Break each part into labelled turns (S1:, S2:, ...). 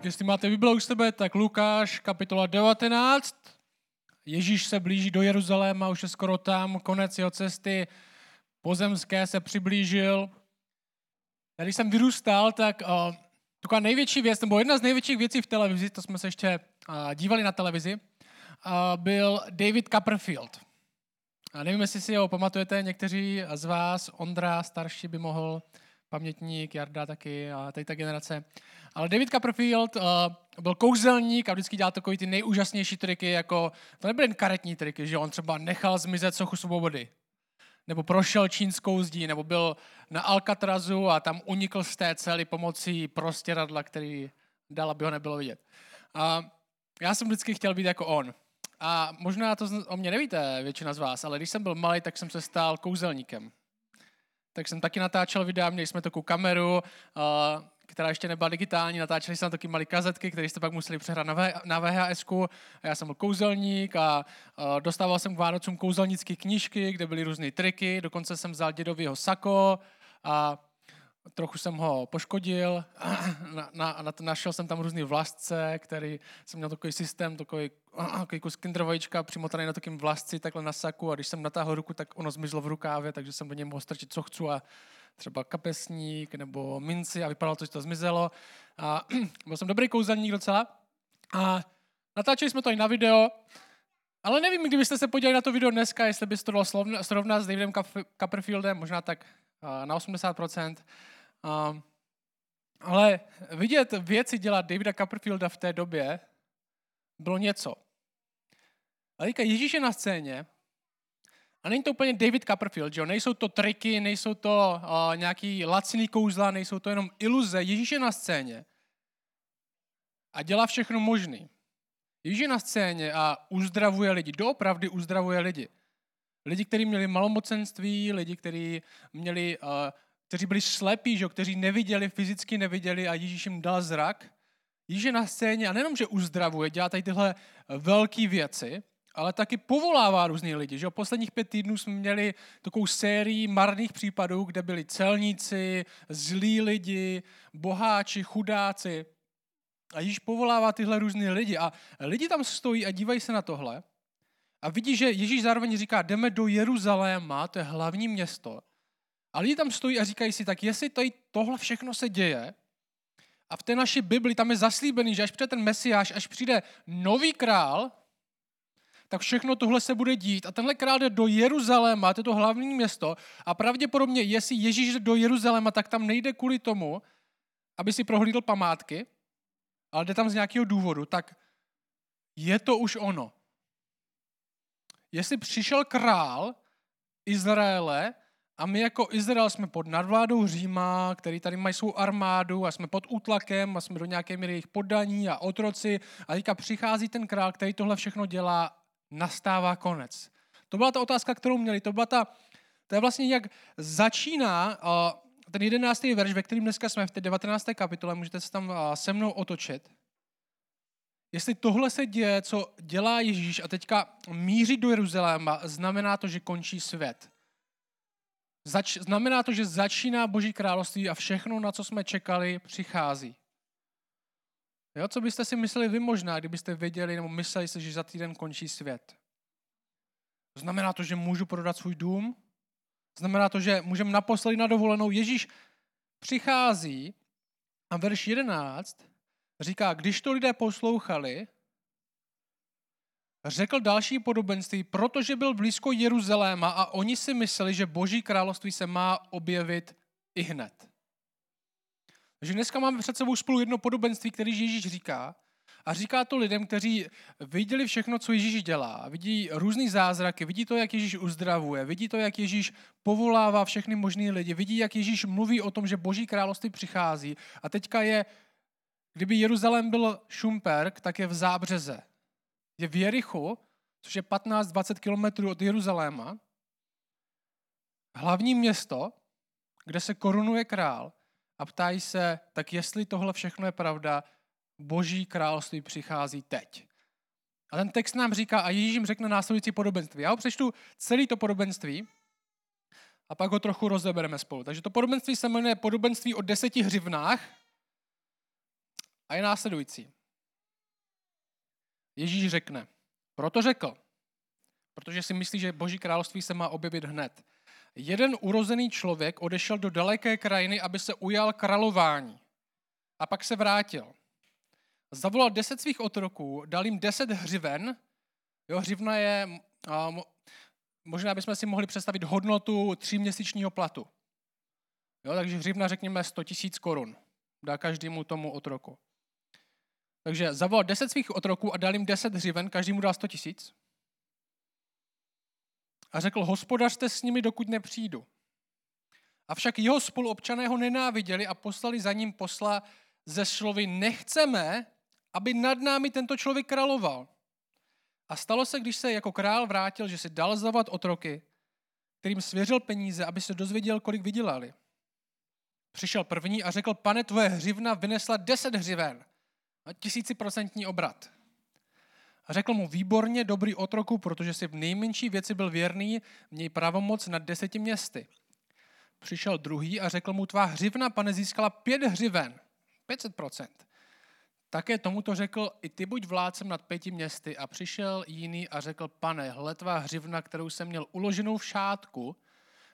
S1: Tak jestli máte Bible u sebe, tak Lukáš, kapitola 19. Ježíš se blíží do Jeruzaléma, už je skoro tam, konec jeho cesty pozemské se přiblížil. Když jsem vyrůstal, tak uh, taková největší věc, nebo jedna z největších věcí v televizi, to jsme se ještě uh, dívali na televizi, uh, byl David Copperfield. A nevím, jestli si ho pamatujete, někteří z vás, Ondra starší by mohl, pamětník, Jarda taky, a tady ta generace. Ale David Copperfield uh, byl kouzelník a vždycky dělal takový ty nejúžasnější triky, jako, to nebyly jen karetní triky, že on třeba nechal zmizet sochu svobody, nebo prošel čínskou zdí, nebo byl na Alcatrazu a tam unikl z té cely pomocí prostěradla, který dal, aby ho nebylo vidět. A já jsem vždycky chtěl být jako on. A možná to o mě nevíte, většina z vás, ale když jsem byl malý, tak jsem se stal kouzelníkem. Tak jsem taky natáčel videa, měli jsme takovou kameru, která ještě nebyla digitální, natáčeli jsme taky malé kazetky, které jste pak museli přehrát na, VHS. A já jsem byl kouzelník a dostával jsem k Vánocům kouzelnické knížky, kde byly různé triky, dokonce jsem vzal dědovýho sako a trochu jsem ho poškodil, na, na, na, našel jsem tam různý vlastce, který jsem měl takový systém, takový, takový kus kindervajíčka přimotaný na takým vlastci, takhle na saku a když jsem natáhl ruku, tak ono zmizlo v rukávě, takže jsem do něj mohl strčit, co chci a třeba kapesník nebo minci a vypadalo to, že to zmizelo. A byl jsem dobrý kouzelník docela. A natáčeli jsme to i na video, ale nevím, kdybyste se podívali na to video dneska, jestli byste to dal srovnat s Davidem Copperfieldem, možná tak na 80%. Ale vidět věci dělat Davida Copperfielda v té době bylo něco. A teďka Ježíš je na scéně a není to úplně David Copperfield, že jo? Nejsou to triky, nejsou to uh, nějaký laciný kouzla, nejsou to jenom iluze. Ježíš je na scéně a dělá všechno možný. Ježíš je na scéně a uzdravuje lidi, doopravdy uzdravuje lidi. Lidi, kteří měli malomocenství, lidi, kteří, měli, uh, kteří byli slepí, že? kteří neviděli, fyzicky neviděli a Ježíš jim dal zrak. Ježíš je na scéně a nejenom, že uzdravuje, dělá tady tyhle velké věci, ale taky povolává různý lidi. Že? Posledních pět týdnů jsme měli takovou sérii marných případů, kde byli celníci, zlí lidi, boháči, chudáci. A Ježíš povolává tyhle různé lidi. A lidi tam stojí a dívají se na tohle. A vidí, že Ježíš zároveň říká, jdeme do Jeruzaléma, to je hlavní město. A lidi tam stojí a říkají si, tak jestli tady tohle všechno se děje, a v té naší Bibli tam je zaslíbený, že až přijde ten Mesiáš, až přijde nový král, tak všechno tohle se bude dít. A tenhle král jde do Jeruzaléma, to je to hlavní město. A pravděpodobně, jestli Ježíš jde do Jeruzaléma, tak tam nejde kvůli tomu, aby si prohlídl památky, ale jde tam z nějakého důvodu, tak je to už ono. Jestli přišel král Izraele a my jako Izrael jsme pod nadvládou Říma, který tady mají svou armádu a jsme pod útlakem a jsme do nějaké míry jejich podaní a otroci a teďka přichází ten král, který tohle všechno dělá nastává konec. To byla ta otázka, kterou měli. To byla ta, to je vlastně jak začíná ten jedenáctý verš, ve kterém dneska jsme v té 19. kapitole, můžete se tam se mnou otočit. Jestli tohle se děje, co dělá Ježíš a teďka míří do Jeruzaléma, znamená to, že končí svět. Zač- znamená to, že začíná Boží království a všechno, na co jsme čekali, přichází. Jo, co byste si mysleli vy možná, kdybyste věděli nebo mysleli si, že za týden končí svět? Znamená to, že můžu prodat svůj dům? Znamená to, že můžeme naposledy na dovolenou? Ježíš přichází a verš 11 říká, když to lidé poslouchali, řekl další podobenství, protože byl blízko Jeruzaléma a oni si mysleli, že boží království se má objevit i hned. Takže dneska máme před sebou spolu jedno podobenství, který Ježíš říká. A říká to lidem, kteří viděli všechno, co Ježíš dělá. Vidí různý zázraky, vidí to, jak Ježíš uzdravuje, vidí to, jak Ježíš povolává všechny možné lidi, vidí, jak Ježíš mluví o tom, že Boží království přichází. A teďka je, kdyby Jeruzalém byl Šumperk, tak je v Zábřeze. Je v Jerichu, což je 15-20 kilometrů od Jeruzaléma. Hlavní město, kde se korunuje král a ptají se, tak jestli tohle všechno je pravda, boží království přichází teď. A ten text nám říká, a Ježíš jim řekne následující podobenství. Já ho přečtu celý to podobenství a pak ho trochu rozebereme spolu. Takže to podobenství se jmenuje podobenství o deseti hřivnách A je následující. Ježíš řekne, proto řekl, protože si myslí, že Boží království se má objevit hned. Jeden urozený člověk odešel do daleké krajiny, aby se ujal králování. A pak se vrátil. Zavolal deset svých otroků, dal jim deset hřiven. Jo, hřivna je, možná bychom si mohli představit hodnotu tříměsíčního platu. Jo, takže hřivna řekněme 100 tisíc korun. Dá každému tomu otroku. Takže zavolal deset svých otroků a dal jim deset hřiven, každý mu dal 100 tisíc. A řekl, hospodařte s nimi, dokud nepřijdu. Avšak jeho spoluobčané ho nenáviděli a poslali za ním posla ze slovy, nechceme, aby nad námi tento člověk královal. A stalo se, když se jako král vrátil, že si dal zavat otroky, kterým svěřil peníze, aby se dozvěděl, kolik vydělali. Přišel první a řekl, pane, tvoje hřivna vynesla deset hřiven tisíciprocentní obrat. A řekl mu, výborně, dobrý otroku, protože si v nejmenší věci byl věrný, měj pravomoc nad deseti městy. Přišel druhý a řekl mu, tvá hřivna, pane, získala pět hřiven, 500%. Také tomuto řekl, i ty buď vládcem nad pěti městy. A přišel jiný a řekl, pane, hle tvá hřivna, kterou jsem měl uloženou v šátku,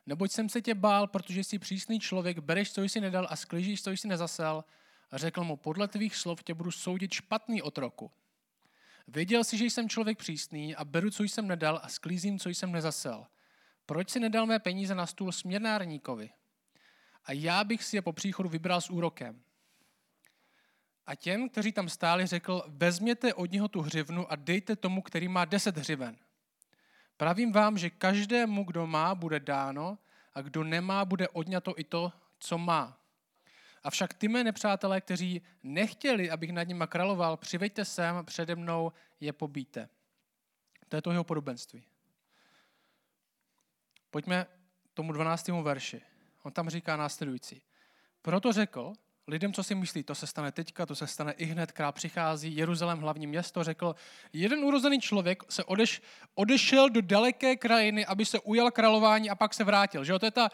S1: neboť jsem se tě bál, protože jsi přísný člověk, bereš, co jsi nedal a sklížíš, co jsi nezasel. A řekl mu, podle tvých slov tě budu soudit špatný otroku. Věděl jsi, že jsem člověk přísný a beru, co jsem nedal a sklízím, co jsem nezasel. Proč si nedal mé peníze na stůl směrnárníkovi? A já bych si je po příchodu vybral s úrokem. A těm, kteří tam stáli, řekl, vezměte od něho tu hřivnu a dejte tomu, který má deset hřiven. Pravím vám, že každému, kdo má, bude dáno a kdo nemá, bude odňato i to, co má. Avšak ty mé nepřátelé, kteří nechtěli, abych nad nimi královal, přiveďte sem, přede mnou je pobíte. To je to jeho podobenství. Pojďme tomu 12. verši. On tam říká následující. Proto řekl, lidem, co si myslí, to se stane teďka, to se stane i hned, král přichází, Jeruzalém, hlavní město, řekl, jeden urozený člověk se odeš, odešel do daleké krajiny, aby se ujal králování a pak se vrátil. Že jo? To, je ta,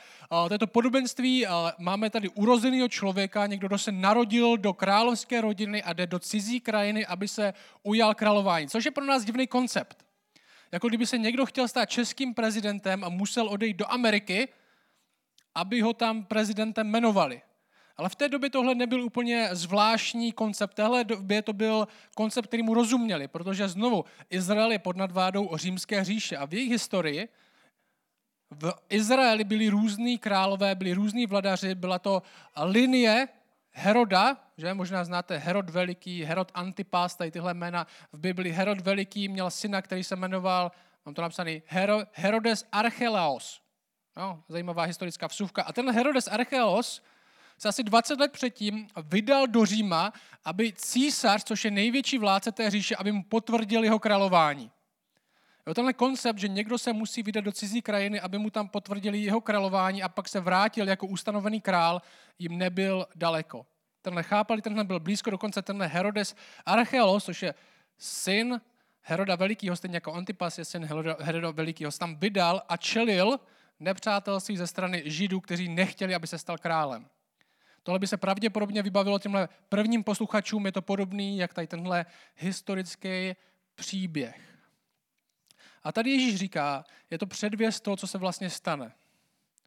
S1: to je to podobenství, máme tady urozeného člověka, někdo, kdo se narodil do královské rodiny a jde do cizí krajiny, aby se ujal králování. Což je pro nás divný koncept. Jako kdyby se někdo chtěl stát českým prezidentem a musel odejít do Ameriky, aby ho tam prezidentem jmenovali. Ale v té době tohle nebyl úplně zvláštní koncept. V téhle době to byl koncept, který mu rozuměli, protože znovu Izrael je pod nadvádou římské říše a v jejich historii v Izraeli byli různí králové, byli různí vladaři, byla to linie Heroda, že možná znáte Herod Veliký, Herod Antipas, tady tyhle jména v Bibli. Herod Veliký měl syna, který se jmenoval, mám to napsaný, Herodes Archelaos. No, zajímavá historická vsuvka. A ten Herodes Archelaos se asi 20 let předtím vydal do Říma, aby císař, což je největší vládce té říše, aby mu potvrdil jeho králování. Jo, tenhle koncept, že někdo se musí vydat do cizí krajiny, aby mu tam potvrdili jeho králování a pak se vrátil jako ustanovený král, jim nebyl daleko. Tenhle chápali, tenhle byl blízko, dokonce tenhle Herodes Archelos, což je syn Heroda Velikýho, stejně jako Antipas je syn Heroda, Heroda Velikýho, se tam vydal a čelil nepřátelství ze strany Židů, kteří nechtěli, aby se stal králem. Tohle by se pravděpodobně vybavilo těmhle prvním posluchačům, je to podobný, jak tady tenhle historický příběh. A tady Ježíš říká, je to předvěst toho, co se vlastně stane.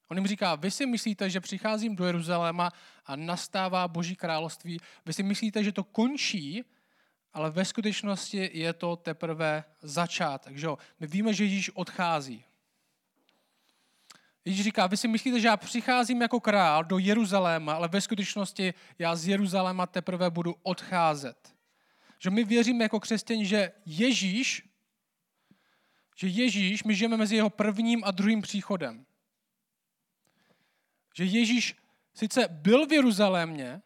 S1: On jim říká, vy si myslíte, že přicházím do Jeruzaléma a nastává Boží království. Vy si myslíte, že to končí, ale ve skutečnosti je to teprve začátek. Že My víme, že Ježíš odchází. Ježíš říká, vy si myslíte, že já přicházím jako král do Jeruzaléma, ale ve skutečnosti já z Jeruzaléma teprve budu odcházet. Že my věříme jako křesťani, že Ježíš, že Ježíš, my žijeme mezi jeho prvním a druhým příchodem. Že Ježíš sice byl v Jeruzalémě,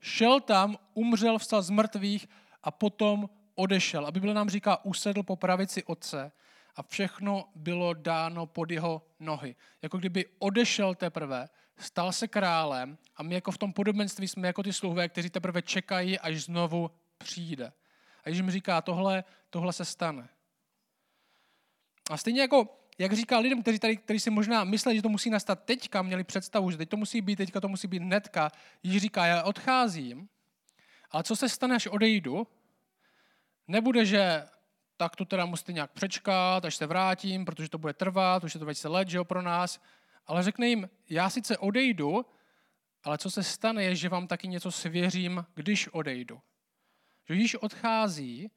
S1: šel tam, umřel, vstal z mrtvých a potom odešel. A Bible nám říká, usedl po pravici otce a všechno bylo dáno pod jeho nohy. Jako kdyby odešel teprve, stal se králem a my jako v tom podobenství jsme jako ty sluhové, kteří teprve čekají, až znovu přijde. A když mi říká, tohle, tohle se stane. A stejně jako, jak říká lidem, kteří, tady, kteří si možná mysleli, že to musí nastat teďka, měli představu, že teď to musí být, teďka to musí být hnedka, Ježíš říká, já odcházím, Ale co se stane, až odejdu, nebude, že tak to teda musíte nějak přečkat, až se vrátím, protože to bude trvat, už je to 20 let, že jo, pro nás. Ale řekne jim, já sice odejdu, ale co se stane, je, že vám taky něco svěřím, když odejdu. Že Ježíš odchází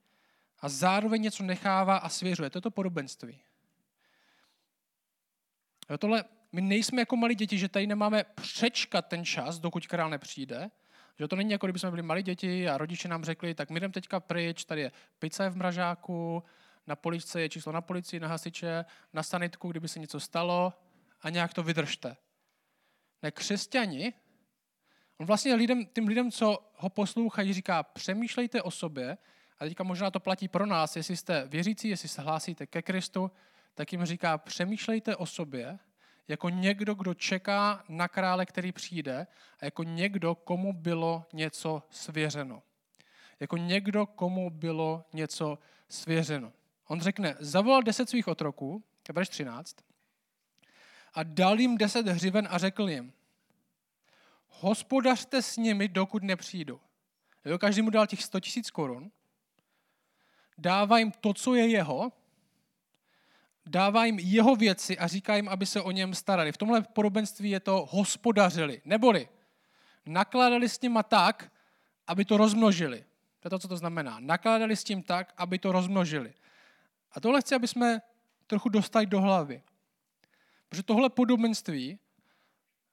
S1: a zároveň něco nechává a svěřuje. To je to podobenství. Jo, tohle, my nejsme jako malí děti, že tady nemáme přečkat ten čas, dokud král nepřijde. Že to není jako, kdyby jsme byli malí děti a rodiče nám řekli, tak my jdeme teďka pryč, tady je pizza v mražáku, na poličce je číslo na policii, na hasiče, na sanitku, kdyby se něco stalo a nějak to vydržte. Ne, křesťani, on vlastně lidem, tím lidem, co ho poslouchají, říká, přemýšlejte o sobě, a teďka možná to platí pro nás, jestli jste věřící, jestli se hlásíte ke Kristu, tak jim říká, přemýšlejte o sobě jako někdo, kdo čeká na krále, který přijde a jako někdo, komu bylo něco svěřeno. Jako někdo, komu bylo něco svěřeno. On řekne, zavolal deset svých otroků, verš 13, a dal jim deset hřiven a řekl jim, hospodařte s nimi, dokud nepřijdu. Jo, každý mu dal těch 100 tisíc korun, dává jim to, co je jeho, dává jim jeho věci a říká jim, aby se o něm starali. V tomhle podobenství je to hospodařili, neboli nakládali s nima tak, aby to rozmnožili. To je to, co to znamená. Nakládali s tím tak, aby to rozmnožili. A tohle chci, aby jsme trochu dostali do hlavy. Protože tohle podobenství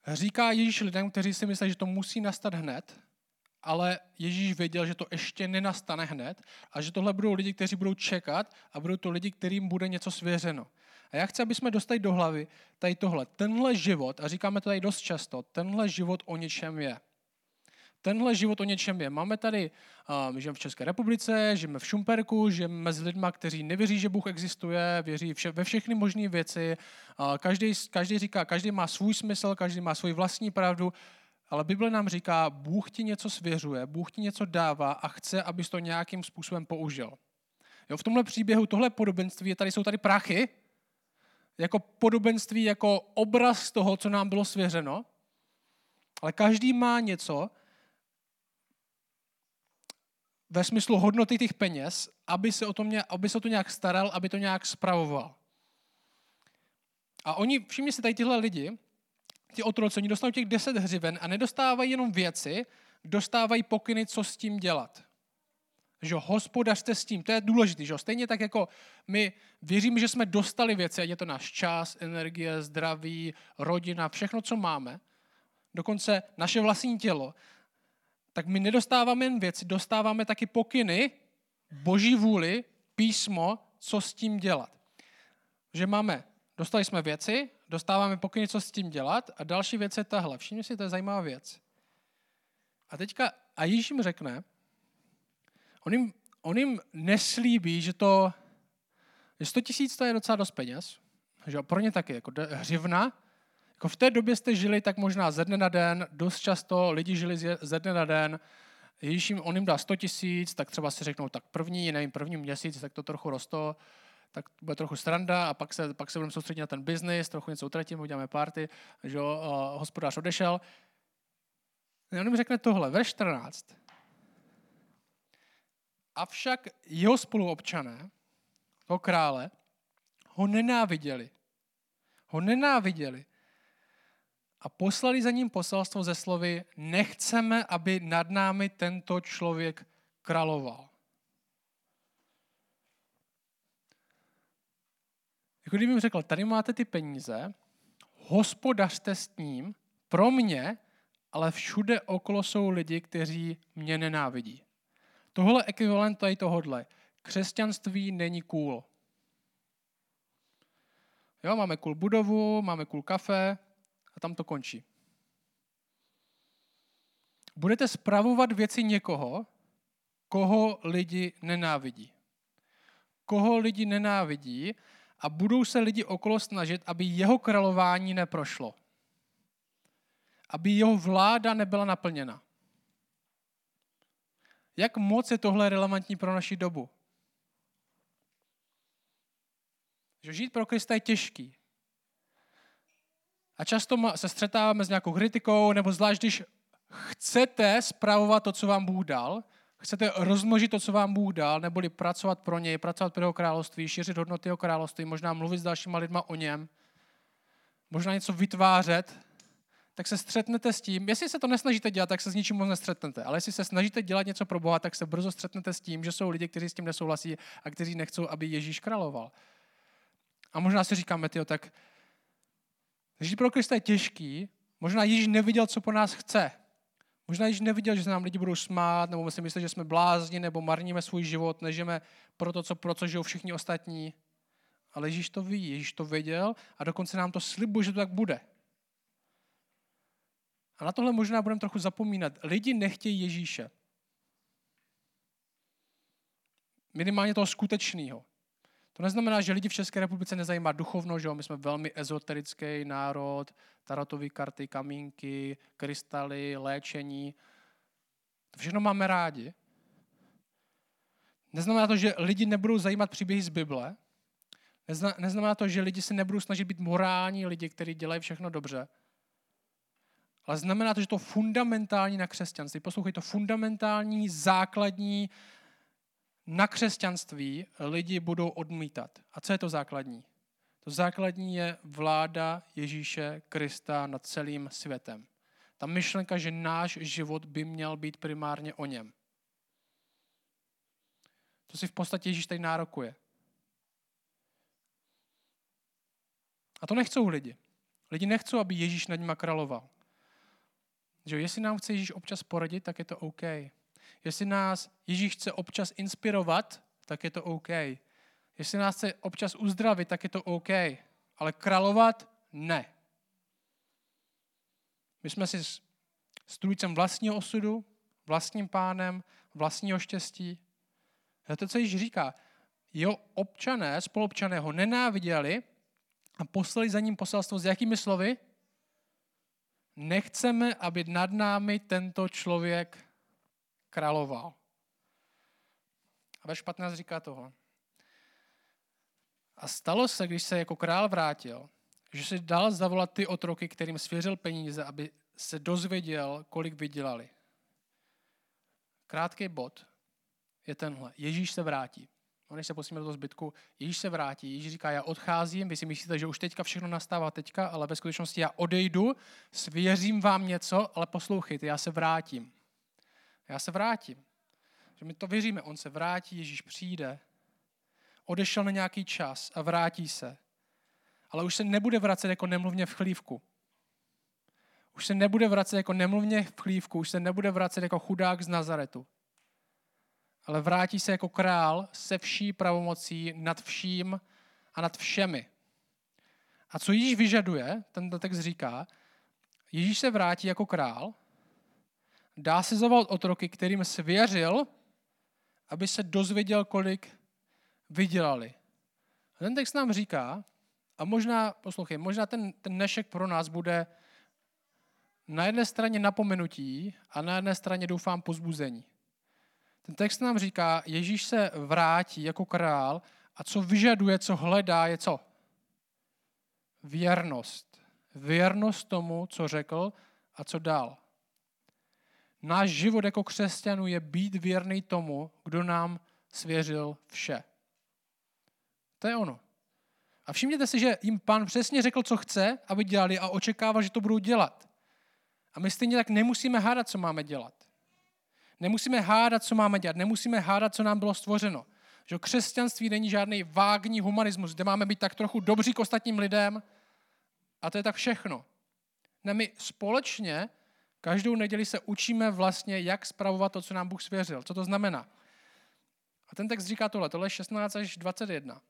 S1: říká Ježíš lidem, kteří si myslí, že to musí nastat hned, ale Ježíš věděl, že to ještě nenastane hned a že tohle budou lidi, kteří budou čekat a budou to lidi, kterým bude něco svěřeno. A já chci, aby jsme dostali do hlavy tady tohle. Tenhle život, a říkáme to tady dost často, tenhle život o něčem je. Tenhle život o něčem je. Máme tady, uh, žijeme v České republice, žijeme v Šumperku, žijeme mezi lidmi, kteří nevěří, že Bůh existuje, věří vše, ve všechny možné věci. Uh, každý, každý říká, každý má svůj smysl, každý má svůj vlastní pravdu ale Bible nám říká, Bůh ti něco svěřuje, Bůh ti něco dává a chce, abys to nějakým způsobem použil. Jo, v tomhle příběhu, tohle podobenství, tady jsou tady prachy, jako podobenství, jako obraz toho, co nám bylo svěřeno, ale každý má něco ve smyslu hodnoty těch peněz, aby se o to, mě, aby se o to nějak staral, aby to nějak spravoval. A oni, všimně si tady tyhle lidi, ti otroci, oni dostanou těch deset hřiven a nedostávají jenom věci, dostávají pokyny, co s tím dělat. Že hospodařte s tím, to je důležité. Že? Stejně tak jako my věříme, že jsme dostali věci, ať je to náš čas, energie, zdraví, rodina, všechno, co máme, dokonce naše vlastní tělo, tak my nedostáváme jen věci, dostáváme taky pokyny, boží vůli, písmo, co s tím dělat. Že máme, dostali jsme věci, dostáváme pokyny, co s tím dělat a další věc je tahle. Všimni si, to je zajímavá věc. A teďka, a Ježíš jim řekne, on jim, on jim neslíbí, že to, že 100 tisíc to je docela dost peněz, že pro ně taky, jako hřivna, jako v té době jste žili tak možná ze dne na den, dost často lidi žili ze dne na den, Ježíš jim, on jim dá 100 tisíc, tak třeba si řeknou, tak první, nevím, první měsíc, tak to trochu rosto, tak bude trochu stranda a pak se, pak se budeme soustředit na ten biznis, trochu něco utratíme, uděláme party, že jo, hospodář odešel. A on mi řekne tohle, ve 14. Avšak jeho spoluobčané, toho krále, ho nenáviděli. Ho nenáviděli. A poslali za ním poselstvo ze slovy, nechceme, aby nad námi tento člověk královal. Jako kdyby mi řekl, tady máte ty peníze, hospodařte s ním, pro mě, ale všude okolo jsou lidi, kteří mě nenávidí. Tohle ekvivalent tady tohodle. Křesťanství není cool. Jo, máme cool budovu, máme cool kafe a tam to končí. Budete spravovat věci někoho, koho lidi nenávidí. Koho lidi nenávidí a budou se lidi okolo snažit, aby jeho králování neprošlo. Aby jeho vláda nebyla naplněna. Jak moc je tohle relevantní pro naši dobu? Že žít pro Krista je těžký. A často se střetáváme s nějakou kritikou, nebo zvlášť, když chcete spravovat to, co vám Bůh dal, chcete rozmnožit to, co vám Bůh dal, neboli pracovat pro něj, pracovat pro jeho království, šířit hodnoty jeho království, možná mluvit s dalšíma lidma o něm, možná něco vytvářet, tak se střetnete s tím, jestli se to nesnažíte dělat, tak se s ničím moc nestřetnete, ale jestli se snažíte dělat něco pro Boha, tak se brzo střetnete s tím, že jsou lidi, kteří s tím nesouhlasí a kteří nechcou, aby Ježíš královal. A možná si říkáme, tyjo, tak žít pro Krista je těžký, možná Ježíš neviděl, co po nás chce. Možná Ježíš neviděl, že se nám lidi budou smát, nebo si myslí, že jsme blázni, nebo marníme svůj život, nežijeme pro to, co, pro co žijou všichni ostatní. Ale Ježíš to ví, Ježíš to věděl a dokonce nám to slibuje, že to tak bude. A na tohle možná budeme trochu zapomínat. Lidi nechtějí Ježíše. Minimálně toho skutečného. To neznamená, že lidi v České republice nezajímá duchovno, že jo? my jsme velmi ezoterický národ, tarotové karty, kamínky, krystaly, léčení. To všechno máme rádi. Neznamená to, že lidi nebudou zajímat příběhy z Bible. Neznamená to, že lidi se nebudou snažit být morální lidi, kteří dělají všechno dobře. Ale znamená to, že to fundamentální na křesťanství, poslouchej, to fundamentální, základní na křesťanství lidi budou odmítat. A co je to základní? To základní je vláda Ježíše Krista nad celým světem. Ta myšlenka, že náš život by měl být primárně o něm. To si v podstatě Ježíš tady nárokuje. A to nechcou lidi. Lidi nechcou, aby Ježíš nad nimi královal. Že jestli nám chce Ježíš občas poradit, tak je to OK. Jestli nás Ježíš chce občas inspirovat, tak je to OK. Jestli nás chce občas uzdravit, tak je to OK. Ale královat ne. My jsme si strůjcem vlastního osudu, vlastním pánem, vlastního štěstí. A to, co již říká, jeho občané, spolupčané ho nenáviděli a poslali za ním poselstvo s jakými slovy? Nechceme, aby nad námi tento člověk královal. A verš 15 říká toho. A stalo se, když se jako král vrátil, že si dal zavolat ty otroky, kterým svěřil peníze, aby se dozvěděl, kolik vydělali. Krátký bod je tenhle. Ježíš se vrátí. No, než se posíme do toho zbytku, Ježíš se vrátí, Ježíš říká, já odcházím, vy si myslíte, že už teďka všechno nastává teďka, ale ve skutečnosti já odejdu, svěřím vám něco, ale poslouchejte, já se vrátím. Já se vrátím. Že my to věříme, on se vrátí, Ježíš přijde, odešel na nějaký čas a vrátí se. Ale už se nebude vracet jako nemluvně v chlívku. Už se nebude vracet jako nemluvně v chlívku, už se nebude vracet jako chudák z Nazaretu ale vrátí se jako král se vší pravomocí nad vším a nad všemi. A co Ježíš vyžaduje, ten text říká, Ježíš se vrátí jako král, dá si zavolat otroky, kterým svěřil, aby se dozvěděl, kolik vydělali. A ten text nám říká, a možná, poslouchej, možná ten, ten dnešek pro nás bude na jedné straně napomenutí a na jedné straně doufám pozbuzení. Ten text nám říká, Ježíš se vrátí jako král a co vyžaduje, co hledá, je co? Věrnost. Věrnost tomu, co řekl a co dal. Náš život jako křesťanů je být věrný tomu, kdo nám svěřil vše. To je ono. A všimněte si, že jim pán přesně řekl, co chce, aby dělali a očekával, že to budou dělat. A my stejně tak nemusíme hádat, co máme dělat. Nemusíme hádat, co máme dělat, nemusíme hádat, co nám bylo stvořeno. Že křesťanství není žádný vágní humanismus, kde máme být tak trochu dobří k ostatním lidem a to je tak všechno. Ne, my společně každou neděli se učíme vlastně, jak spravovat to, co nám Bůh svěřil. Co to znamená? A ten text říká tohle, tohle je 16 až 21.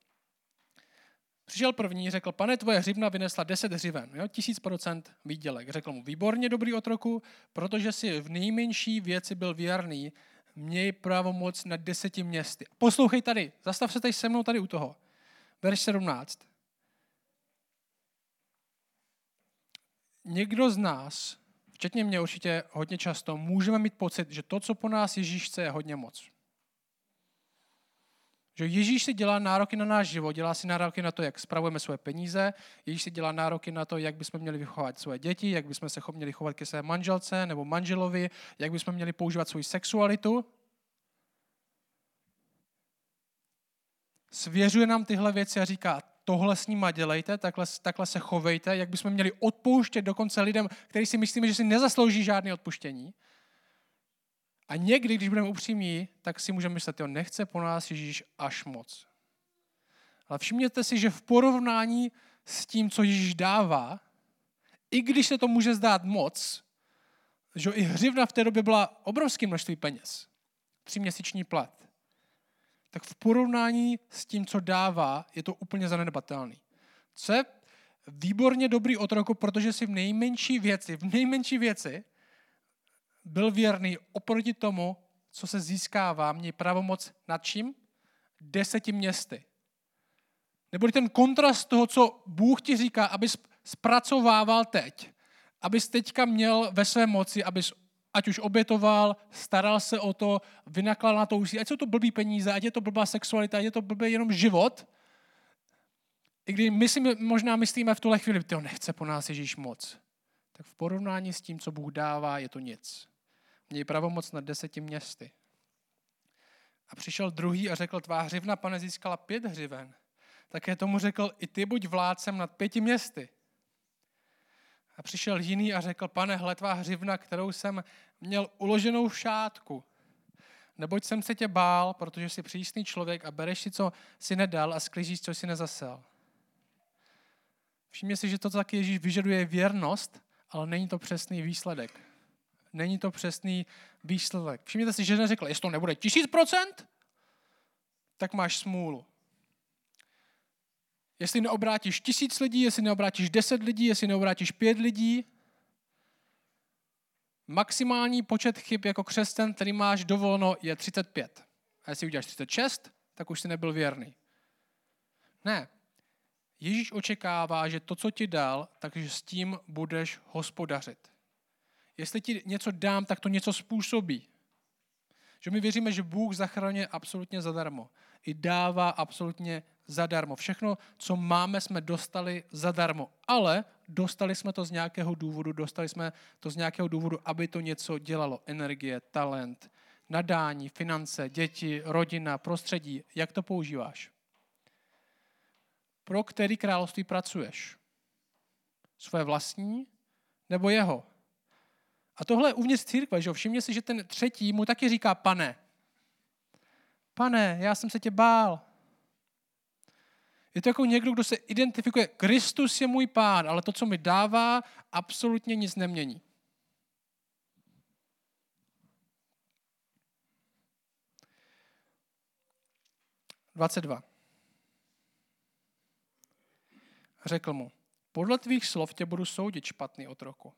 S1: Přišel první, řekl, pane, tvoje hřivna vynesla 10 hřiven, jo, tisíc procent výdělek. Řekl mu, výborně dobrý otroku, protože si v nejmenší věci byl věrný, měj pravomoc nad deseti městy. Poslouchej tady, zastav se tady se mnou tady u toho. Verš 17. Někdo z nás, včetně mě určitě hodně často, můžeme mít pocit, že to, co po nás Ježíš chce, je hodně moc. Že Ježíš si dělá nároky na náš život, dělá si nároky na to, jak spravujeme svoje peníze, Ježíš si dělá nároky na to, jak bychom měli vychovat svoje děti, jak bychom se měli chovat ke své manželce nebo manželovi, jak bychom měli používat svoji sexualitu. Svěřuje nám tyhle věci a říká, tohle s nima dělejte, takhle, takhle se chovejte, jak bychom měli odpouštět dokonce lidem, kteří si myslíme, že si nezaslouží žádné odpuštění. A někdy, když budeme upřímní, tak si můžeme myslet, jo, nechce po nás Ježíš až moc. Ale všimněte si, že v porovnání s tím, co Ježíš dává, i když se to může zdát moc, že i hřivna v té době byla obrovské množství peněz. Tříměsíční plat. Tak v porovnání s tím, co dává, je to úplně zanedbatelný. Co je výborně dobrý otroku, protože si v nejmenší věci, v nejmenší věci byl věrný oproti tomu, co se získává, mě pravomoc nad čím? Deseti městy. Nebo ten kontrast toho, co Bůh ti říká, abys zpracovával teď, abys teďka měl ve své moci, abys ať už obětoval, staral se o to, vynaklal na to úsilí, ať jsou to blbý peníze, ať je to blbá sexualita, ať je to blbý jenom život, i když my si možná myslíme v tuhle chvíli, to nechce po nás Ježíš moc, tak v porovnání s tím, co Bůh dává, je to nic. Měj pravomoc nad deseti městy. A přišel druhý a řekl, tvá hřivna, pane, získala pět hřiven. Také tomu řekl, i ty buď vládcem nad pěti městy. A přišel jiný a řekl, pane, hle tvá hřivna, kterou jsem měl uloženou v šátku. Neboť jsem se tě bál, protože jsi přísný člověk a bereš si, co si nedal a sklížíš, co si nezasel. Všimně si, že to, taky Ježíš vyžaduje, je věrnost, ale není to přesný výsledek. Není to přesný výsledek. Všimněte si, že neřekl, jestli to nebude tisíc procent, tak máš smůlu. Jestli neobrátíš tisíc lidí, jestli neobrátíš deset lidí, jestli neobrátíš pět lidí, maximální počet chyb jako křesťan, který máš dovolno, je 35. A jestli uděláš 36, tak už jsi nebyl věrný. Ne. Ježíš očekává, že to, co ti dal, takže s tím budeš hospodařit. Jestli ti něco dám, tak to něco způsobí. Že my věříme, že Bůh zachraňuje absolutně zadarmo. I dává absolutně zadarmo. Všechno, co máme, jsme dostali zadarmo. Ale dostali jsme to z nějakého důvodu, dostali jsme to z nějakého důvodu, aby to něco dělalo. Energie, talent, nadání, finance, děti, rodina, prostředí. Jak to používáš? Pro který království pracuješ? Svoje vlastní nebo jeho? A tohle je uvnitř církve, že všimně si, že ten třetí mu taky říká pane. Pane, já jsem se tě bál. Je to jako někdo, kdo se identifikuje, Kristus je můj pán, ale to, co mi dává, absolutně nic nemění. Dvacet dva. Řekl mu, podle tvých slov tě budu soudit, špatný otroku.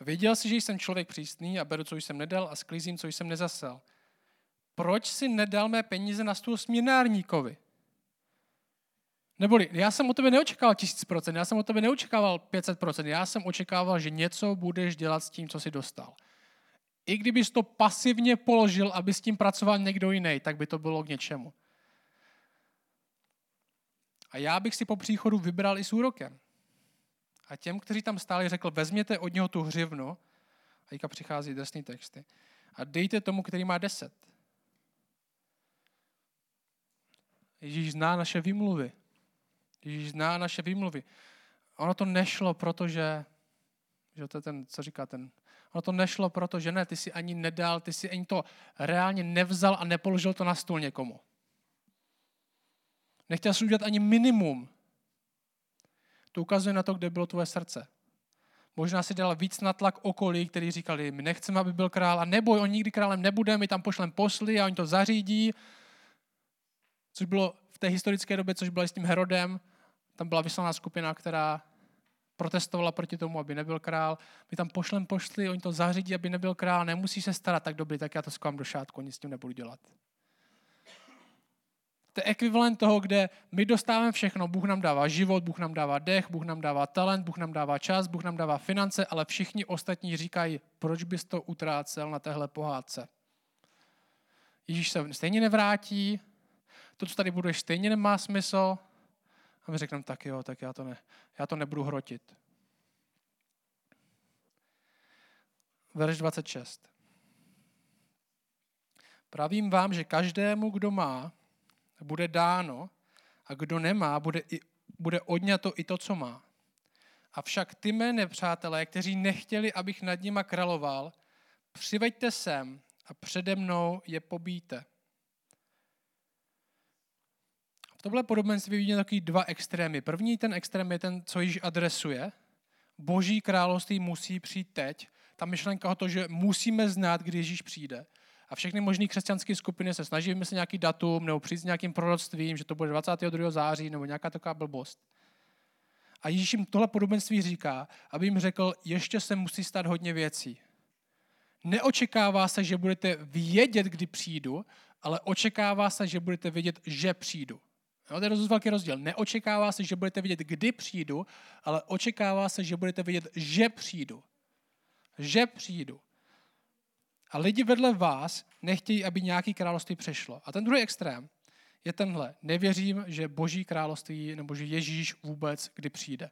S1: Věděl jsi, že jsem člověk přísný a beru, co jsem nedal a sklízím, co jsem nezasel. Proč si nedal mé peníze na stůl směnárníkovi? Neboli, já jsem o tebe neočekával tisíc procent, já jsem o tebe neočekával 500 procent, já jsem očekával, že něco budeš dělat s tím, co jsi dostal. I kdybys to pasivně položil, aby s tím pracoval někdo jiný, tak by to bylo k něčemu. A já bych si po příchodu vybral i s úrokem. A těm, kteří tam stáli, řekl, vezměte od něho tu hřivnu, a teďka přichází drsný texty, a dejte tomu, který má deset. Ježíš zná naše výmluvy. Ježíš zná naše výmluvy. Ono to nešlo, protože, že to je ten, co říká ten, ono to nešlo, protože ne, ty si ani nedal, ty si ani to reálně nevzal a nepoložil to na stůl někomu. Nechtěl jsi udělat ani minimum. To ukazuje na to, kde bylo tvoje srdce. Možná si dal víc na tlak okolí, který říkali, my nechceme, aby byl král a neboj, on nikdy králem nebude, my tam pošlem posly a oni to zařídí. Což bylo v té historické době, což bylo s tím Herodem, tam byla vyslaná skupina, která protestovala proti tomu, aby nebyl král. My tam pošlem pošli, oni to zařídí, aby nebyl král, nemusí se starat tak dobrý, tak já to skám do šátku, nic s tím nebudu dělat. To je ekvivalent toho, kde my dostáváme všechno. Bůh nám dává život, Bůh nám dává dech, Bůh nám dává talent, Bůh nám dává čas, Bůh nám dává finance, ale všichni ostatní říkají, proč bys to utrácel na téhle pohádce. Ježíš se stejně nevrátí, to, co tady budeš, stejně nemá smysl. A my řekneme, tak jo, tak já to, ne, já to nebudu hrotit. Verš 26. Pravím vám, že každému, kdo má, bude dáno a kdo nemá, bude, i, bude odňato i to, co má. Avšak ty mé nepřátelé, kteří nechtěli, abych nad nima královal, přiveďte sem a přede mnou je pobíte. V tomhle podobenství vidíme takový dva extrémy. První ten extrém je ten, co již adresuje. Boží království musí přijít teď. Ta myšlenka o to, že musíme znát, kdy Ježíš přijde. A všechny možné křesťanské skupiny se snaží vymyslet nějaký datum nebo přijít s nějakým proroctvím, že to bude 22. září nebo nějaká taková blbost. A Ježíš jim tohle podobenství říká, aby jim řekl, ještě se musí stát hodně věcí. Neočekává se, že budete vědět, kdy přijdu, ale očekává se, že budete vědět, že přijdu. No, to je velký rozdíl. Neočekává se, že budete vědět, kdy přijdu, ale očekává se, že budete vědět, že přijdu. Že přijdu. A lidi vedle vás nechtějí, aby nějaký království přešlo. A ten druhý extrém je tenhle. Nevěřím, že boží království nebo že Ježíš vůbec kdy přijde.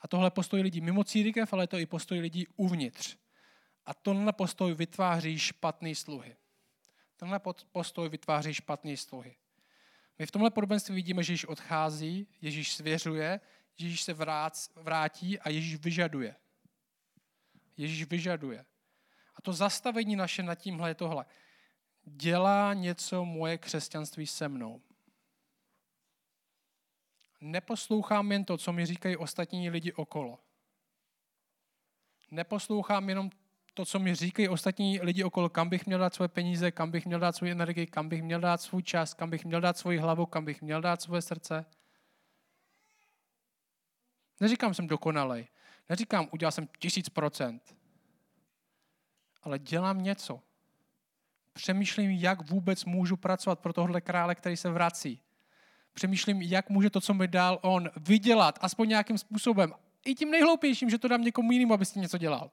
S1: A tohle postoj lidí mimo církev, ale je to i postoj lidí uvnitř. A tenhle postoj vytváří špatný sluhy. Tenhle postoj vytváří špatný sluhy. My v tomhle podobenství vidíme, že Ježíš odchází, Ježíš svěřuje, Ježíš se vrátí a Ježíš vyžaduje. Ježíš vyžaduje. A to zastavení naše nad tímhle je tohle. Dělá něco moje křesťanství se mnou. Neposlouchám jen to, co mi říkají ostatní lidi okolo. Neposlouchám jenom to, co mi říkají ostatní lidi okolo, kam bych měl dát svoje peníze, kam bych měl dát svou energii, kam bych měl dát svůj čas, kam bych měl dát svoji hlavu, kam bych měl dát svoje srdce. Neříkám, jsem dokonalej. Neříkám, udělal jsem tisíc procent. Ale dělám něco. Přemýšlím, jak vůbec můžu pracovat pro tohle krále, který se vrací. Přemýšlím, jak může to, co mi dal on, vydělat, aspoň nějakým způsobem. I tím nejhloupějším, že to dám někomu jinému, aby s tím něco dělal.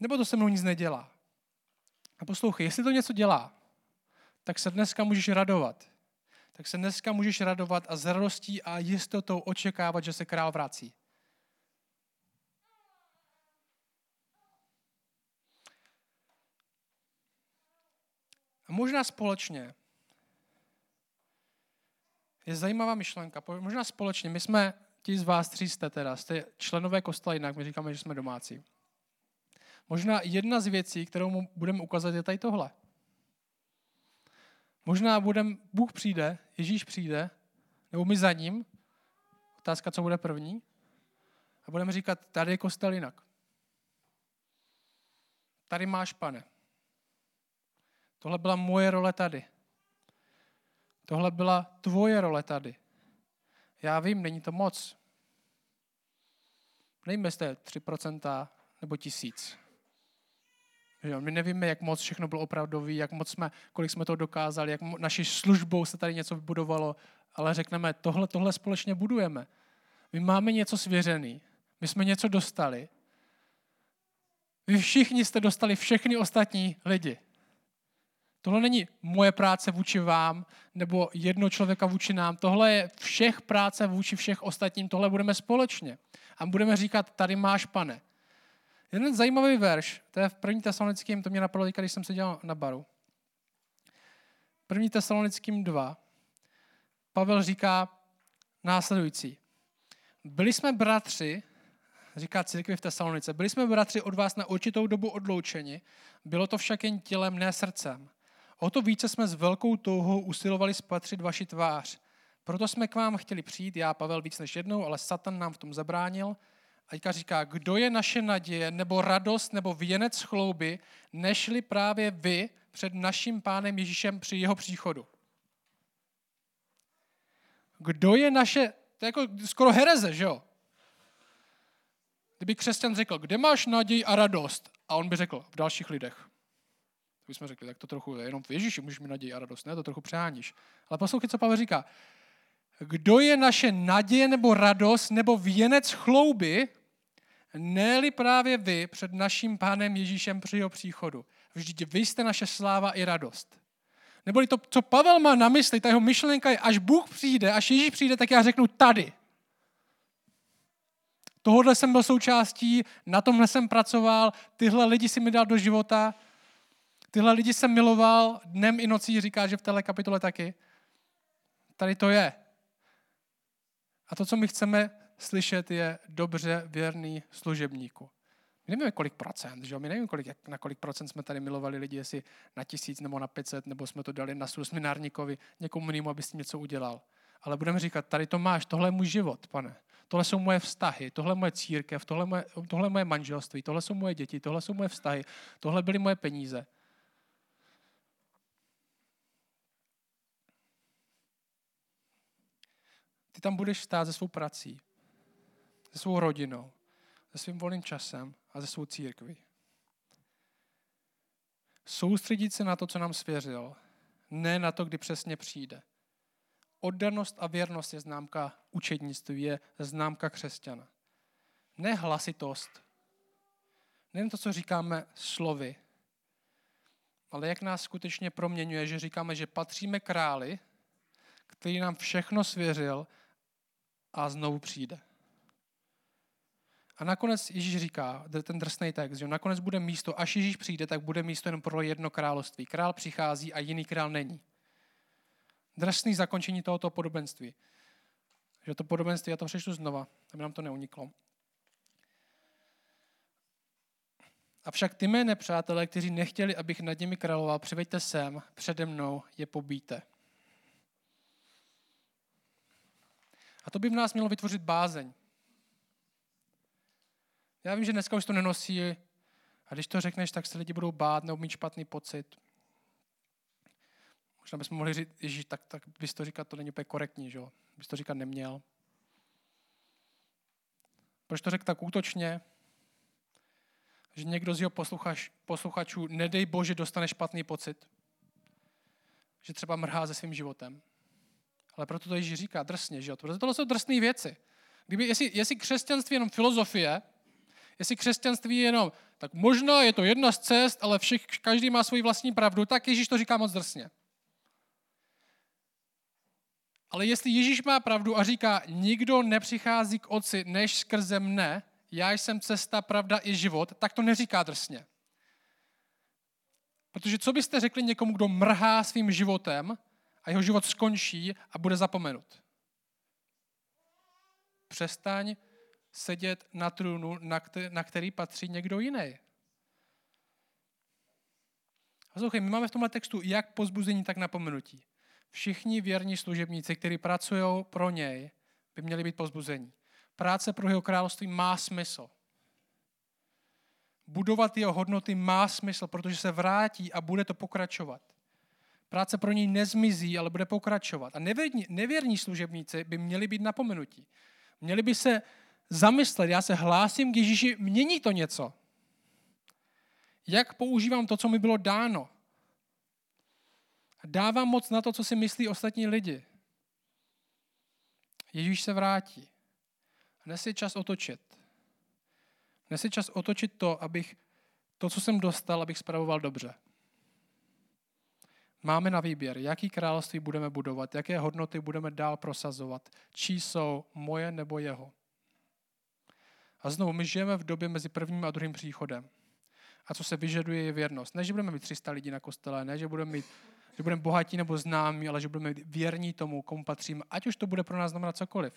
S1: Nebo to se mnou nic nedělá. A poslouchej, jestli to něco dělá, tak se dneska můžeš radovat. Tak se dneska můžeš radovat a s radostí a jistotou očekávat, že se král vrací. Možná společně je zajímavá myšlenka. Možná společně, my jsme, ti z vás, tři jste teda, jste členové kostela jinak, my říkáme, že jsme domácí. Možná jedna z věcí, kterou mu budeme ukázat, je tady tohle. Možná budem, Bůh přijde, Ježíš přijde, nebo my za ním, otázka, co bude první, a budeme říkat, tady je kostel jinak. Tady máš, pane. Tohle byla moje role tady. Tohle byla tvoje role tady. Já vím, není to moc. Nejmeste 3% nebo tisíc. Že my nevíme, jak moc všechno bylo opravdový, jak moc jsme, kolik jsme to dokázali, jak naší službou se tady něco vybudovalo, ale řekneme, tohle, tohle společně budujeme. My máme něco svěřený, my jsme něco dostali. Vy všichni jste dostali všechny ostatní lidi. Tohle není moje práce vůči vám, nebo jedno člověka vůči nám. Tohle je všech práce vůči všech ostatním. Tohle budeme společně. A budeme říkat, tady máš, pane. Jeden zajímavý verš, to je v první tesalonickým, to mě napadlo, když jsem seděl na baru. První tesalonickým 2. Pavel říká následující. Byli jsme bratři, říká církvi v Tesalonice, byli jsme bratři od vás na určitou dobu odloučeni, bylo to však jen tělem, ne srdcem. O to více jsme s velkou touhou usilovali spatřit vaši tvář. Proto jsme k vám chtěli přijít, já Pavel víc než jednou, ale Satan nám v tom zabránil, a teďka říká, kdo je naše naděje, nebo radost, nebo věnec chlouby, nešli právě vy před naším pánem Ježíšem při jeho příchodu. Kdo je naše, to je jako skoro hereze, že jo? Kdyby křesťan řekl, kde máš naději a radost? A on by řekl, v dalších lidech. To bychom řekli, tak to trochu, jenom v Ježíši můžeš mít naději a radost, ne, to trochu přeháníš. Ale poslouchej, co Pavel říká kdo je naše naděje nebo radost nebo věnec chlouby, ne právě vy před naším pánem Ježíšem při jeho příchodu. Vždyť vy jste naše sláva i radost. Neboli to, co Pavel má na mysli, ta jeho myšlenka je, až Bůh přijde, až Ježíš přijde, tak já řeknu tady. Tohle jsem byl součástí, na tomhle jsem pracoval, tyhle lidi si mi dal do života, tyhle lidi jsem miloval dnem i nocí, říká, že v téhle kapitole taky. Tady to je. A to, co my chceme slyšet, je dobře věrný služebníku. My nevíme, kolik procent, že? my nevíme, kolik, na kolik procent jsme tady milovali lidi, jestli na tisíc nebo na 500, nebo jsme to dali na sminárníkovi, někomu jinému, aby s tím něco udělal. Ale budeme říkat, tady to máš, tohle je můj život, pane. Tohle jsou moje vztahy, tohle je moje církev, tohle, moje, tohle je moje manželství, tohle jsou moje děti, tohle jsou moje vztahy, tohle byly moje peníze. Tam budeš stát se svou prací, se svou rodinou, se svým volným časem a se svou církví. Soustředit se na to, co nám svěřil, ne na to, kdy přesně přijde. Oddanost a věrnost je známka učednictví, je známka křesťana. Ne hlasitost, nejen to, co říkáme slovy, ale jak nás skutečně proměňuje, že říkáme, že patříme králi, který nám všechno svěřil a znovu přijde. A nakonec Ježíš říká, ten drsný text, že nakonec bude místo, až Ježíš přijde, tak bude místo jenom pro jedno království. Král přichází a jiný král není. Drsný zakončení tohoto podobenství. Že to podobenství, já to přečtu znova, aby nám to neuniklo. Avšak ty mé nepřátelé, kteří nechtěli, abych nad nimi královal, přiveďte sem, přede mnou je pobíte. A to by v nás mělo vytvořit bázeň. Já vím, že dneska už to nenosí a když to řekneš, tak se lidi budou bát nebo mít špatný pocit. Možná bychom mohli říct, Ježíš, tak, tak bys to říkat, to není úplně korektní, že jo? Bys to říkat neměl. Proč to řekl tak útočně? Že někdo z jeho posluchač, posluchačů, nedej Bože, dostane špatný pocit. Že třeba mrhá se svým životem. Ale proto to Ježíš říká drsně, že jo? Protože tohle jsou drsné věci. Kdyby, jestli, jestli křesťanství je jenom filozofie, jestli křesťanství je jenom, tak možná je to jedna z cest, ale všech, každý má svoji vlastní pravdu, tak Ježíš to říká moc drsně. Ale jestli Ježíš má pravdu a říká, nikdo nepřichází k oci než skrze mne, já jsem cesta, pravda i život, tak to neříká drsně. Protože co byste řekli někomu, kdo mrhá svým životem a jeho život skončí a bude zapomenut? Přestaň sedět na trůnu, na který patří někdo jiný. Poslouchej, my máme v tomhle textu jak pozbuzení, tak napomenutí. Všichni věrní služebníci, kteří pracují pro něj, by měli být pozbuzení. Práce pro jeho království má smysl. Budovat jeho hodnoty má smysl, protože se vrátí a bude to pokračovat. Práce pro něj nezmizí, ale bude pokračovat. A nevěrní, nevěrní služebníci by měli být napomenutí. Měli by se zamyslet, já se hlásím k Ježíši, mění to něco. Jak používám to, co mi bylo dáno? Dávám moc na to, co si myslí ostatní lidi. Ježíš se vrátí. Dnes je čas otočit. Dnes je čas otočit to, abych to, co jsem dostal, abych spravoval dobře. Máme na výběr, jaký království budeme budovat, jaké hodnoty budeme dál prosazovat, čí jsou moje nebo jeho. A znovu, my žijeme v době mezi prvním a druhým příchodem. A co se vyžaduje, je věrnost. Ne, že budeme mít 300 lidí na kostele, ne, že budeme mít že budeme bohatí nebo známí, ale že budeme věrní tomu, komu patříme. Ať už to bude pro nás znamenat cokoliv.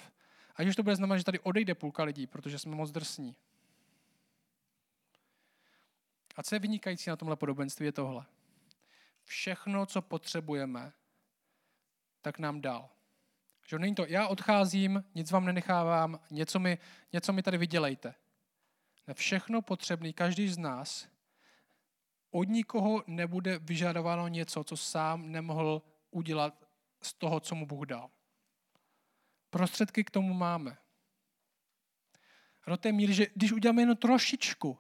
S1: Ať už to bude znamenat, že tady odejde půlka lidí, protože jsme moc drsní. A co je vynikající na tomhle podobenství, je tohle. Všechno, co potřebujeme, tak nám dal. Že není to, já odcházím, nic vám nenechávám, něco mi, něco mi tady vydělejte. Ne, všechno potřebný, každý z nás od nikoho nebude vyžadováno něco, co sám nemohl udělat z toho, co mu Bůh dal. Prostředky k tomu máme. Do té míry, že když uděláme jenom trošičku,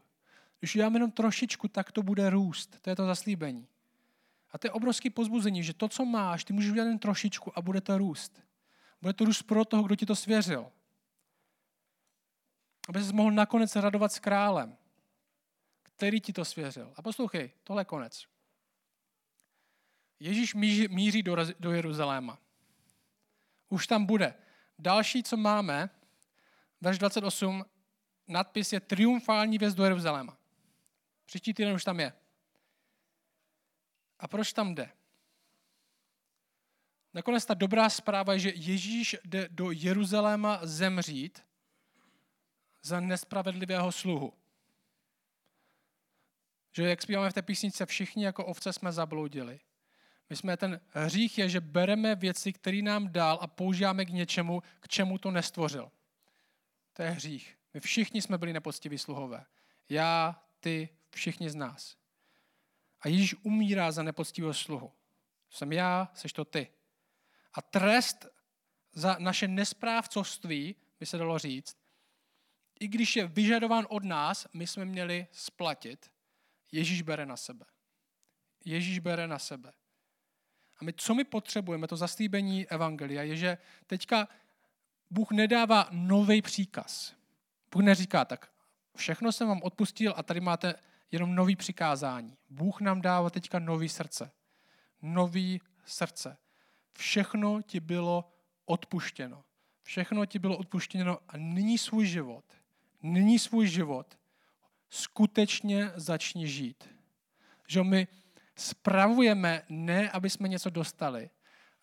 S1: když uděláme jenom trošičku, tak to bude růst. To je to zaslíbení. A to je obrovský pozbuzení, že to, co máš, ty můžeš udělat jen trošičku a bude to růst. Bude to růst pro toho, kdo ti to svěřil. Aby se mohl nakonec radovat s králem který ti to svěřil. A poslouchej, tohle je konec. Ježíš míří do, do Jeruzaléma. Už tam bude. Další, co máme, verš 28, nadpis je triumfální věc do Jeruzaléma. Příští týden už tam je. A proč tam jde? Nakonec ta dobrá zpráva je, že Ježíš jde do Jeruzaléma zemřít za nespravedlivého sluhu. Že jak zpíváme v té písnice, všichni jako ovce jsme zabloudili. My jsme ten hřích je, že bereme věci, které nám dal a používáme k něčemu, k čemu to nestvořil. To je hřích. My všichni jsme byli nepoctiví sluhové. Já, ty, všichni z nás. A Ježíš umírá za nepoctivého sluhu. Jsem já, seš to ty. A trest za naše nesprávcovství, by se dalo říct, i když je vyžadován od nás, my jsme měli splatit, Ježíš bere na sebe. Ježíš bere na sebe. A my, co my potřebujeme, to zaslíbení Evangelia, je, že teďka Bůh nedává nový příkaz. Bůh neříká, tak všechno jsem vám odpustil a tady máte jenom nový přikázání. Bůh nám dává teďka nový srdce. Nový srdce. Všechno ti bylo odpuštěno. Všechno ti bylo odpuštěno a nyní svůj život, nyní svůj život skutečně začni žít. Že my spravujeme ne, aby jsme něco dostali,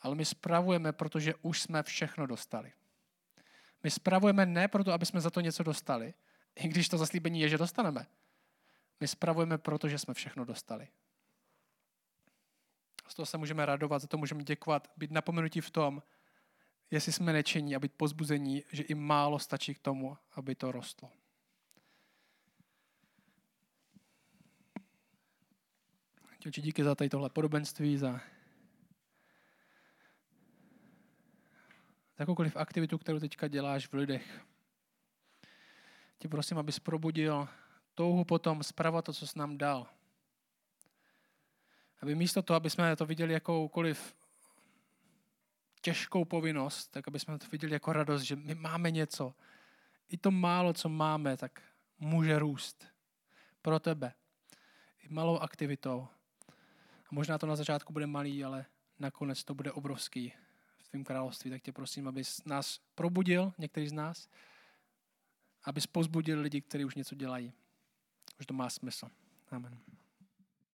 S1: ale my spravujeme, protože už jsme všechno dostali. My spravujeme ne proto, aby jsme za to něco dostali, i když to zaslíbení je, že dostaneme. My spravujeme proto, že jsme všechno dostali. Z toho se můžeme radovat, za to můžeme děkovat, být napomenutí v tom, jestli jsme nečení a být pozbuzení, že i málo stačí k tomu, aby to rostlo. Oči, díky za tady tohle podobenství, za jakoukoliv aktivitu, kterou teďka děláš v lidech. Tě prosím, abys probudil touhu potom zpravovat to, co jsi nám dal. Aby místo toho, aby jsme to viděli jakoukoliv těžkou povinnost, tak aby jsme to viděli jako radost, že my máme něco. I to málo, co máme, tak může růst pro tebe. I malou aktivitou. A možná to na začátku bude malý, ale nakonec to bude obrovský v tvém království. Tak tě prosím, abys nás probudil, některý z nás, aby pozbudil lidi, kteří už něco dělají. Už to má smysl. Amen.